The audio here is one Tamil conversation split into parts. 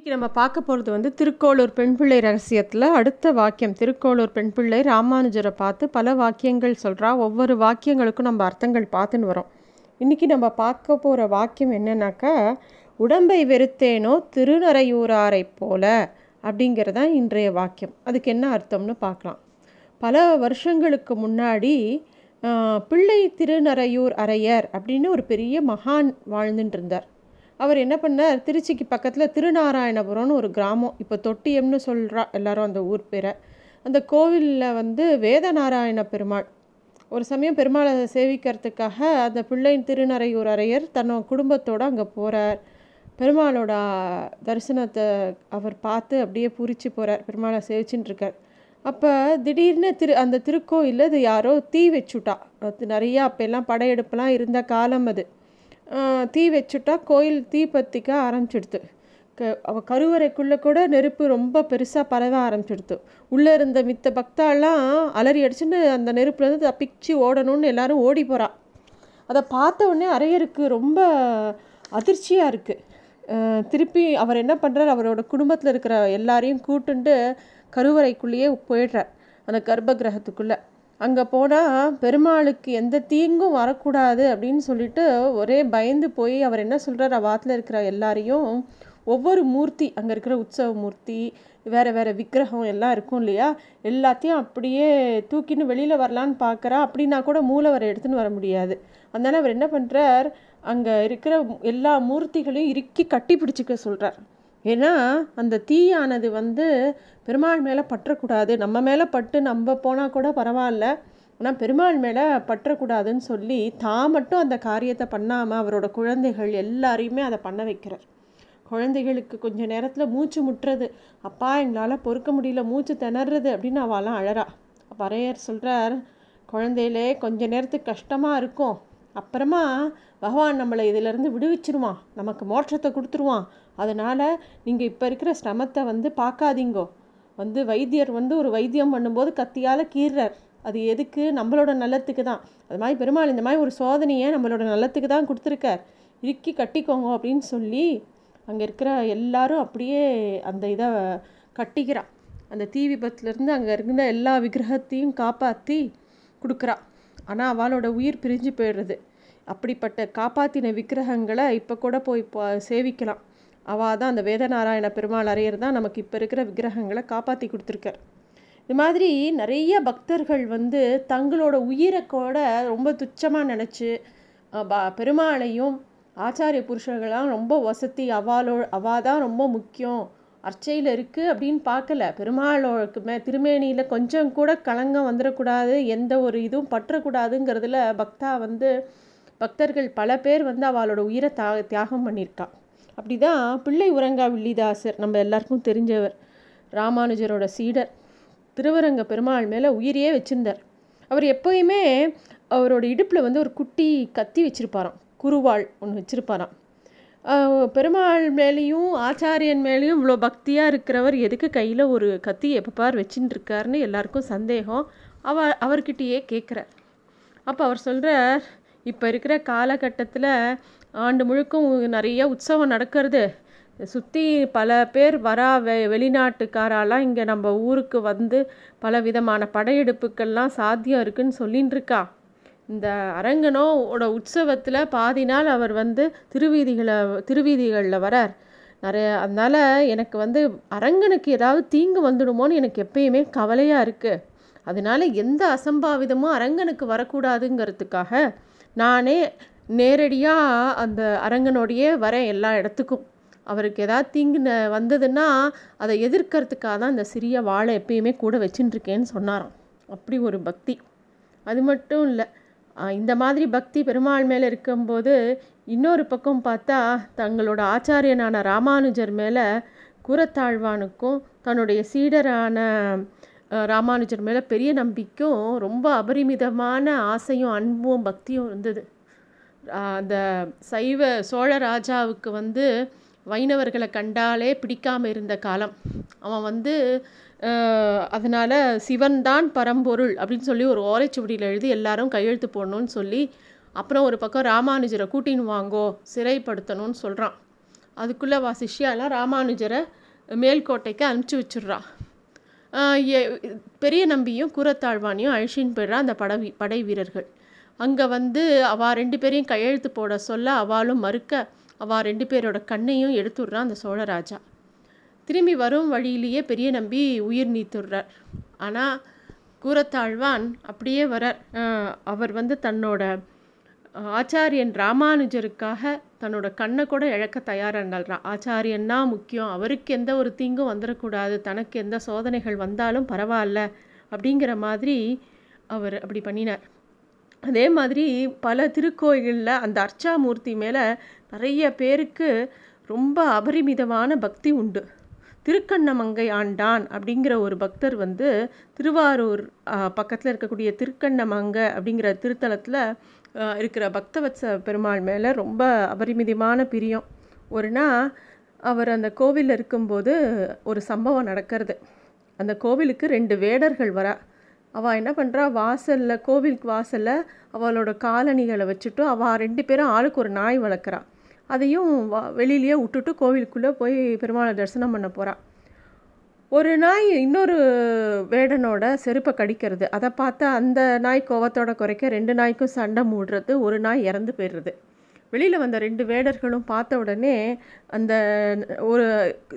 இன்றைக்கி நம்ம பார்க்க போகிறது வந்து திருக்கோளூர் பெண்பிள்ளை ரகசியத்தில் அடுத்த வாக்கியம். திருக்கோளூர் பெண்பிள்ளை ராமானுஜரை பார்த்து பல வாக்கியங்கள் சொல்கிறா ஒவ்வொரு வாக்கியங்களுக்கும் நம்ம அர்த்தங்கள் பார்த்துன்னு வரோம். இன்றைக்கி நம்ம பார்க்க போகிற வாக்கியம் என்னன்னாக்கா உடம்பை வெறுத்தேனோ திருநரையூராரை போல அப்படிங்கிறதான் இன்றைய வாக்கியம். அதுக்கு என்ன அர்த்தம்னு பார்க்கலாம். பல வருஷங்களுக்கு முன்னாடி பிள்ளை திருநறையூர் அரையர் அப்படின்னு ஒரு பெரிய மகான் வாழ்ந்துட்டு இருந்தார். அவர் என்ன பண்ணார்? திருச்சிக்கு பக்கத்தில் திருநாராயணபுரம்னு ஒரு கிராமம். இப்போ தொட்டியம்னு சொல்கிறா எல்லாரும் அந்த ஊர் பேரை. அந்த கோவிலில் வந்து வேதநாராயண பெருமாள். ஒரு சமயம் பெருமாளை சேவிக்கிறதுக்காக அந்த பிள்ளையின் திருநறையூர் அரையர் தன்னோட குடும்பத்தோடு அங்கே போகிறார் பெருமாளோட தரிசனத்தை அவர் பார்த்து அப்படியே பூரிச்சு போகிறார் பெருமாளை சேவிச்சுன்னு இருக்கார் அப்போ திடீர்னு திரு அந்த திருக்கோயிலில் அது யாரோ தீ வச்சுட்டா. அது நிறையா அப்போல்லாம் படையெடுப்புலாம் இருந்த காலம் அது. தீ வச்சுட்டா கோயில் தீ பற்றிக்க ஆரம்பிச்சிடுது க அவள் கருவறைக்குள்ளே கூட நெருப்பு ரொம்ப பெருசாக பரவ ஆரம்பிச்சிடுது உள்ளே இருந்த மித்த பக்தாலாம் அலறி அடிச்சுன்னு அந்த நெருப்புலேருந்து தப்பிச்சு ஓடணும்னு எல்லாரும் ஓடி போகிறா அதை பார்த்த உடனே அரையருக்கு ரொம்ப அதிர்ச்சியாக இருக்குது திருப்பி அவர் என்ன பண்ணுறார் அவரோட குடும்பத்தில் இருக்கிற எல்லாரையும் கூட்டுண்டு கருவறைக்குள்ளேயே போயிடுறார். அந்த கர்ப்ப கிரகத்துக்குள்ளே. அங்கே போனால் பெருமாளுக்கு எந்த தீங்கும் வரக்கூடாது அப்படின்னு சொல்லிட்டு ஒரே பயந்து போய் அவர் என்ன சொல்கிறார் வாத்தில் இருக்கிற எல்லாரையும் ஒவ்வொரு மூர்த்தி அங்கே இருக்கிற உற்சவ மூர்த்தி வேறு வேறு விக்கிரகம் எல்லாம் இருக்கும் இல்லையா? எல்லாத்தையும் அப்படியே தூக்கின்னு வெளியில் வரலான்னு பார்க்குறா அப்படின்னா கூட மூலவரை எடுத்துன்னு வர முடியாது. அதனால் அவர் என்ன பண்ணுறார் அங்கே இருக்கிற எல்லா மூர்த்திகளையும் இறுக்கி கட்டி பிடிச்சிக்க சொல்கிறார் ஏன்னா அந்த தீயானது வந்து பெருமாள் மேலே பற்றக்கூடாது. நம்ம மேலே பட்டு நம்ம போனால் கூட பரவாயில்ல. ஆனால் பெருமாள் மேலே பற்றக்கூடாதுன்னு சொல்லி தான் மட்டும் அந்த காரியத்தை பண்ணாமல் அவரோட குழந்தைகள் எல்லாரையுமே அதை பண்ண வைக்கிறார். குழந்தைகளுக்கு கொஞ்ச நேரத்தில் மூச்சு முட்டுறது. அப்பா எங்களால் பொறுக்க முடியல மூச்சு திணறது அப்படின்னு அவெல்லாம் அழறா. பறையர் சொல்கிறார் குழந்தையிலே கொஞ்ச நேரத்துக்கு கஷ்டமாக இருக்கும். அப்புறமா பகவான் நம்மளை இதிலிருந்து விடுவிச்சிருவான். நமக்கு மோட்சத்தை கொடுத்துருவான். அதனால் நீங்கள் இப்போ இருக்கிற ஸ்ரமத்தை வந்து பார்க்காதீங்கோ. வந்து வைத்தியர் வந்து ஒரு வைத்தியம் பண்ணும்போது கத்தியால் கீறுறார் அது எதுக்கு? நம்மளோட நல்லத்துக்கு தான். அது மாதிரி பெருமாள் இந்த மாதிரி ஒரு சோதனையை நம்மளோட நல்லத்துக்கு தான் கொடுத்துருக்கார். இறுக்கி கட்டிக்கோங்க அப்படின்னு சொல்லி அங்கே இருக்கிற எல்லாரும் அப்படியே அந்த இதை கட்டிக்கிறா. அந்த தீ விபத்துலேருந்து அங்கே இருக்கிற எல்லா விக்கிரகத்தையும் காப்பாற்றி கொடுக்குறா. ஆனால் அவளோட உயிர் பிரிஞ்சு போயிடுறது. அப்படிப்பட்ட காப்பாற்றின விக்கிரகங்களை இப்போ கூட போய் சேவிக்கலாம். அவள் தான் அந்த வேதநாராயண பெருமாள் அறையர் தான் நமக்கு இப்போ இருக்கிற விக்கிரகங்களை காப்பாற்றி கொடுத்துருக்கார். இது மாதிரி நிறைய பக்தர்கள் வந்து தங்களோட உயிரை கூட ரொம்ப துச்சமாக நினச்சி பெருமாளையும் ஆச்சாரிய புருஷர்களாம் ரொம்ப வசதி அவாலோ அவா தான் ரொம்ப முக்கியம் அர்ச்சையில் இருக்குது அப்படின்னு பார்க்கல. பெருமாளோக்கு மே திருமேனியில் கொஞ்சம் கூட களங்கம் வந்துடக்கூடாது எந்த ஒரு இதுவும் பற்றக்கூடாதுங்கிறதுல பக்தா வந்து பக்தர்கள் பல பேர் வந்து அவளோட உயிரை தா தியாகம் பண்ணியிருக்காள் அப்படி அப்படிதான் பிள்ளை உரங்கா வில்லிதாசர் நம்ம எல்லாருக்கும் தெரிஞ்சவர். ராமானுஜரோட சீடர். திருவரங்க பெருமாள் மேலே உயிரியே வச்சுருந்தார். அவர் எப்போயுமே அவரோட இடுப்பில் வந்து ஒரு குட்டி கத்தி வச்சுருப்பாராம். குருவாள் ஒன்று வச்சுருப்பாராம். பெருமாள் மேலேயும் ஆச்சாரியன் மேலேயும் இவ்வளோ பக்தியாக இருக்கிறவர் எதுக்கு கையில் ஒரு கத்தி எப்போ பார் வச்சுட்டு இருக்காருன்னு எல்லாருக்கும் சந்தேகம். அவ அவர்கிட்டயே கேட்குறார் அப்போ அவர் சொல்கிறார் இப்போ இருக்கிற காலகட்டத்தில் ஆண்டு முழுக்கும் நிறைய உற்சவம் நடக்கிறது. சுற்றி பல பேர் வரா வெ வெளிநாட்டுக்காராலாம் இங்கே நம்ம ஊருக்கு வந்து பல விதமான படையெடுப்புக்கள்லாம் சாத்தியம் இருக்குன்னு சொல்லின்னு இருக்கா இந்த அரங்கனோட உற்சவத்தில் பாதி நாள் அவர் வந்து திருவீதிகளை திருவீதிகளில் வரார். நிறைய அதனால் எனக்கு வந்து அரங்கனுக்கு ஏதாவது தீங்கு வந்துடுமோன்னு எனக்கு எப்பயுமே கவலையாக இருக்குது அதனால எந்த அசம்பாவிதமும் அரங்கனுக்கு வரக்கூடாதுங்கிறதுக்காக நானே நேரடியாக அந்த அரங்கனோடையே வரேன் எல்லா இடத்துக்கும். அவருக்கு ஏதாவது தீங்கு ந- வந்ததுன்னா அதை எதிர்க்கிறதுக்காக தான் இந்த சிறிய வாழை எப்பயுமே கூட வச்சுட்டுருக்கேன்னு சொன்னாராம். அப்படி ஒரு பக்தி. அது மட்டும் இல்லை இந்த மாதிரி பக்தி பெருமாள் மேலே இருக்கும்போது இன்னொரு பக்கம் பார்த்தா தங்களோட ஆச்சாரியனான ராமானுஜர் மேலே கூரத்தாழ்வானுக்கும் தன்னுடைய சீடரான ராமானுஜர் மேலே பெரிய நம்பிக்கும் ரொம்ப அபரிமிதமான ஆசையும் அன்பும் பக்தியும் இருந்தது. அந்த சைவ சோழ ராஜாவுக்கு வந்து வைணவர்களை கண்டாலே பிடிக்காமல் இருந்த காலம். அவன் வந்து அதனால் சிவன் தான் பரம்பொருள் அப்படின்னு சொல்லி ஒரு ஓலைச்சுவடியில் எழுதி எல்லாரும் கையெழுத்து போடணும்னு சொல்லி அப்புறம் ஒரு பக்கம் ராமானுஜரை கூட்டின்னு வாங்கோ சிறைப்படுத்தணும்னு சொல்கிறான் அதுக்குள்ளே வா சிஷ்யாலாம் ராமானுஜரை மேல்கோட்டைக்கு அனுப்பிச்சி வச்சுட்றா பெரிய நம்பியும் கூரத்தாழ்வானையும் அழிச்சின்னு போயிடுறான் அந்த படை படை வீரர்கள். அங்கே வந்து அவள் ரெண்டு பேரையும் கையெழுத்து போட சொல்ல அவளும் மறுக்க அவள் ரெண்டு பேரோட கண்ணையும் எடுத்துடுறான் அந்த சோழராஜா. திரும்பி வரும் வழியிலேயே பெரிய நம்பி உயிர் நீத்துடுறார். ஆனால் கூரத்தாழ்வான் அப்படியே வரார். அவர் வந்து தன்னோட ஆச்சாரியன் ராமானுஜருக்காக தன்னோட கண்ணை கூட இழக்க தயாரானால்றான் ஆச்சாரியன்னா முக்கியம். அவருக்கு எந்த ஒரு தீங்கும் வந்துடக்கூடாது தனக்கு எந்த சோதனைகள் வந்தாலும் பரவாயில்ல அப்படிங்கிற மாதிரி அவர் அப்படி பண்ணினார். அதே மாதிரி பல திருக்கோயிலில் அந்த அர்ச்சாமூர்த்தி மேலே நிறைய பேருக்கு ரொம்ப அபரிமிதமான பக்தி உண்டு. திருக்கண்ணமங்கை ஆண்டான் அப்படிங்கிற ஒரு பக்தர் வந்து திருவாரூர் பக்கத்தில் இருக்கக்கூடிய திருக்கண்ணமங்கை அப்படிங்கிற திருத்தலத்தில் இருக்கிற பக்தவத்ச பெருமாள் மேலே ரொம்ப அபரிமிதமான பிரியம். ஒரு நாள் அவர் அந்த கோவிலில் இருக்கும்போது ஒரு சம்பவம் நடக்கிறது. அந்த கோவிலுக்கு ரெண்டு வேடர்கள் வரா அவள் என்ன பண்ணுறா வாசலில் கோவிலுக்கு வாசலில் அவளோட காலணிகளை வச்சுட்டு அவள் ரெண்டு பேரும் ஆளுக்கு ஒரு நாய் வளர்க்குறா. அதையும் வெளியிலேயே விட்டுட்டு கோவிலுக்குள்ளே போய் பெருமாளை தரிசனம் பண்ண போகிறாள் ஒரு நாய் இன்னொரு வேடனோட செருப்பை கடிக்கிறது. அதை பார்த்தா அந்த நாய் கோவத்தோட குறைக்க ரெண்டு நாய்க்கும் சண்டை மூடுறது ஒரு நாய் இறந்து போயிடுறது. வெளியில் வந்த ரெண்டு வேடர்களும் பார்த்த உடனே அந்த ஒரு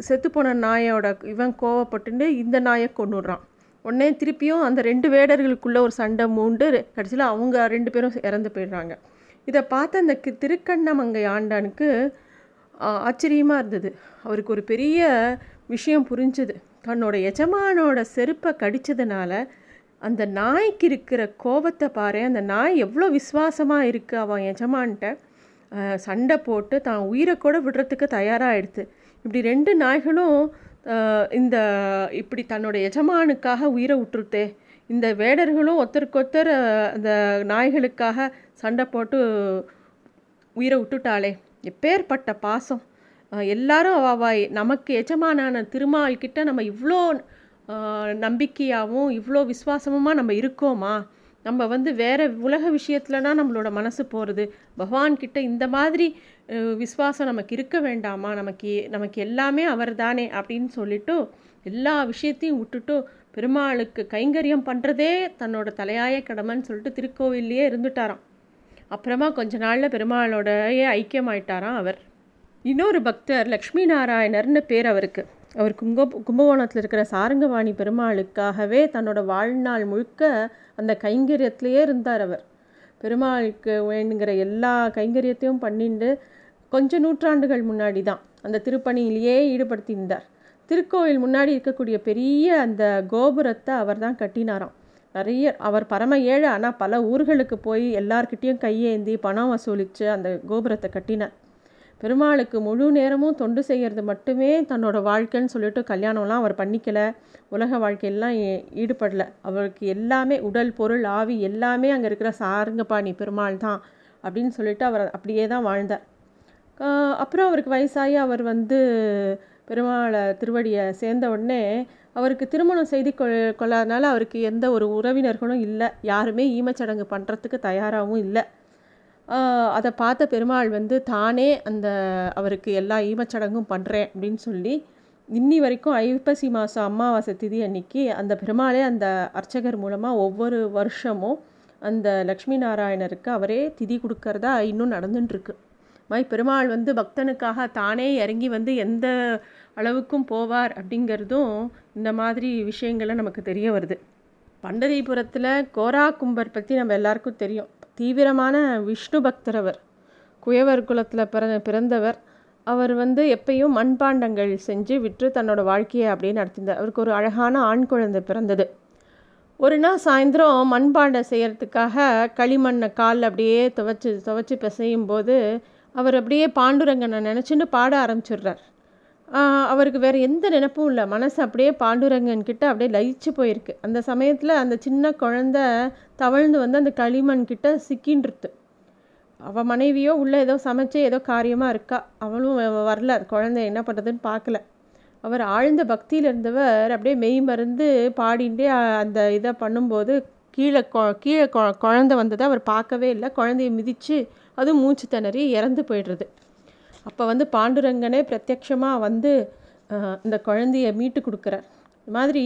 செத்துப்போன நாயோட இவன் கோவப்பட்டுட்டு இந்த நாயை கொண்டுடுறான் உடனே திருப்பியும் அந்த ரெண்டு வேடர்களுக்குள்ளே ஒரு சண்டை மூண்டு கடைசியில் அவங்க ரெண்டு பேரும் இறந்து போயிடுறாங்க. இதை பார்த்த அந்த திருக்கண்ணமங்கை ஆண்டானுக்கு ஆச்சரியமாக இருந்தது. அவருக்கு ஒரு பெரிய விஷயம் புரிஞ்சுது. தன்னோட எஜமானோட செருப்பை கடித்ததுனால அந்த நாய்க்கு இருக்கிற கோபத்தை பாரு அந்த நாய் எவ்வளோ விசுவாசமாக இருக்குது அவன் எஜமான்கிட்ட சண்டை போட்டு தான் உயிரை கூட விடுறதுக்கு தயாராகிடுது இப்படி ரெண்டு நாய்களும் இந்த இப்படி தன்னோட எஜமானுக்காக உயிரை விட்டுருத்தே. இந்த வேடர்களும் ஒருத்தருக்கொத்தர் அந்த நாய்களுக்காக சண்டை போட்டு உயிரை விட்டுட்டாளே. எப்பேற்பட்ட பாசம். எல்லாரும் அவாய் நமக்கு எஜமானான திருமால் கிட்ட நம்ம இவ்வளோ நம்பிக்கையாகவும் இவ்வளோ விசுவாசமுமாக நம்ம இருக்கோமா? நம்ம வந்து வேறு உலக விஷயத்துலனா நம்மளோட மனசு போகிறது பகவான்கிட்ட இந்த மாதிரி விஸ்வாசம் நமக்கு இருக்க வேண்டாமா? நமக்கு நமக்கு எல்லாமே அவர் தானே அப்படின்னு சொல்லிட்டு எல்லா விஷயத்தையும் விட்டுட்டு பெருமாளுக்கு கைங்கரியம் பண்ணுறதே தன்னோட தலையாய கடமைன்னு சொல்லிட்டு திருக்கோவில்லையே இருந்துட்டாராம். அப்புறமா கொஞ்ச நாளில் பெருமாளோடயே ஐக்கியமாயிட்டாராம் அவர். இன்னொரு பக்தர் லக்ஷ்மி நாராயணர்னு பேர் அவருக்கு. அவர் கும்ப கும்பகோணத்தில் இருக்கிற சாரங்கவாணி பெருமாளுக்காகவே தன்னோட வாழ்நாள் முழுக்க அந்த கைங்கரியத்திலேயே இருந்தார் அவர். பெருமாளுக்கு வேணுங்கிற எல்லா கைங்கரியத்தையும் பண்ணிட்டு கொஞ்சம் நூற்றாண்டுகள் முன்னாடி தான் அந்த திருப்பணியிலேயே ஈடுபடுத்தியிருந்தார். திருக்கோவில் முன்னாடி இருக்கக்கூடிய பெரிய அந்த கோபுரத்தை அவர் தான் கட்டினாராம். நிறைய அவர் பரம ஏழை ஆனால் பல ஊர்களுக்கு போய் எல்லார்கிட்டேயும் கையேந்தி பணம் வசூலித்து அந்த கோபுரத்தை கட்டினார். பெருமாளுக்கு முழு நேரமும் தொண்டு செய்கிறது மட்டுமே தன்னோட வாழ்க்கைன்னு சொல்லிட்டு கல்யாணம்லாம் அவர் பண்ணிக்கலை. உலக வாழ்க்கையெல்லாம் ஈடுபடலை. அவருக்கு எல்லாமே உடல் பொருள் ஆவி எல்லாமே அங்கே இருக்கிற சாருங்கப்பாணி பெருமாள் தான் அப்படின்னு சொல்லிட்டு அவர் அப்படியே தான் வாழ்ந்தார். அப்புறம் அவருக்கு வயசாகி அவர் வந்து பெருமாளை திருவடியை சேர்ந்த உடனே அவருக்கு திருமணம் செய்து கொள் கொள்ளாதனால அவருக்கு எந்த ஒரு உறவினர்களும் இல்லை. யாருமே ஈமச்சடங்கு பண்ணுறதுக்கு தயாராகவும் இல்லை. அதை பார்த்த பெருமாள் வந்து தானே அந்த அவருக்கு எல்லா ஈமச்சடங்கும் பண்ணுறேன் அப்படின்னு சொல்லி இன்னி வரைக்கும் ஐப்பசி மாதம் அமாவாசை திதி அன்னைக்கு அந்த பெருமாளே அந்த அர்ச்சகர் மூலமாக ஒவ்வொரு வருஷமும் அந்த லக்ஷ்மி நாராயணருக்கு அவரே திதி கொடுக்கறதா இன்னும் நடந்துட்டுருக்கு. மாதிரி பெருமாள் வந்து பக்தனுக்காக தானே இறங்கி வந்து எந்த அளவுக்கும் போவார் அப்படிங்கிறதும் இந்த மாதிரி விஷயங்களை நமக்கு தெரிய வருது. பண்டரிபுரத்தில் கோரா கும்பர் பற்றி நம்ம எல்லாருக்கும் தெரியும். தீவிரமான விஷ்ணு பக்தர் அவர் குயவர் குலத்தில் பிற பிறந்தவர். அவர் வந்து எப்பயும் மண்பாண்டங்கள் செஞ்சு விற்று தன்னோட வாழ்க்கையை அப்படியே நடத்தியிருந்தார் அவருக்கு ஒரு அழகான ஆண் குழந்தை பிறந்தது. ஒரு நாள் சாயந்தரம் மண்பாண்டம் செய்கிறதுக்காக களிமண்ணை கால் அப்படியே துவைச்சி துவைச்சி பிசையும் போது அவர் அப்படியே பாண்டுரங்கனை நினச்சின்னு பாட ஆரம்பிச்சிடுறார். அவருக்கு வேறு எந்த நினப்பும் இல்லை. மனசு அப்படியே பாண்டுரங்கன் கிட்ட அப்படியே லயிச்சு போயிருக்கு. அந்த சமயத்தில் அந்த சின்ன குழந்த தவழ்ந்து வந்து அந்த களிமண் கிட்ட சிக்கின்றது அவள் மனைவியோ உள்ளே ஏதோ சமைச்சு ஏதோ காரியமாக இருக்கா? அவளும் வரல. குழந்தை என்ன பண்ணுறதுன்னு பார்க்கல அவர் ஆழ்ந்த பக்தியில் இருந்தவர் அப்படியே மெய் மருந்து பாடிண்டே அந்த இதை பண்ணும்போது கீழே கீழே குழந்தை வந்ததை அவர் பார்க்கவே இல்லை. குழந்தைய மிதித்து அதுவும் மூச்சு திணறி இறந்து போயிடுறது. அப்போ வந்து பாண்டுரங்கனே பிரத்யக்ஷமாக வந்து இந்த குழந்தைய மீட்டு கொடுக்குறார். இந்த மாதிரி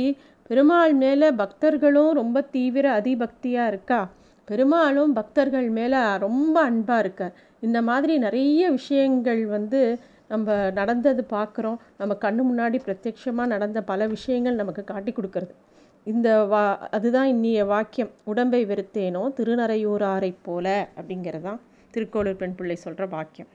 பெருமாள் மேலே பக்தர்களும் ரொம்ப தீவிர அதிபக்தியாக இருக்கா? பெருமாளும் பக்தர்கள் மேலே ரொம்ப அன்பாக இருக்கார். இந்த மாதிரி நிறைய விஷயங்கள் வந்து நம்ம நடந்தது பார்க்குறோம் நம்ம கண்ணு முன்னாடி பிரத்யட்சமாக நடந்த பல விஷயங்கள் நமக்கு காட்டி கொடுக்கறது. இந்த வா அதுதான் இன்னிய வாக்கியம். உடம்பை வெறுத்தேனோ திருநறையூராரைப் போல அப்படிங்கிறது தான் திருக்கோளூர் பெண் பிள்ளை சொல்கிற வாக்கியம்.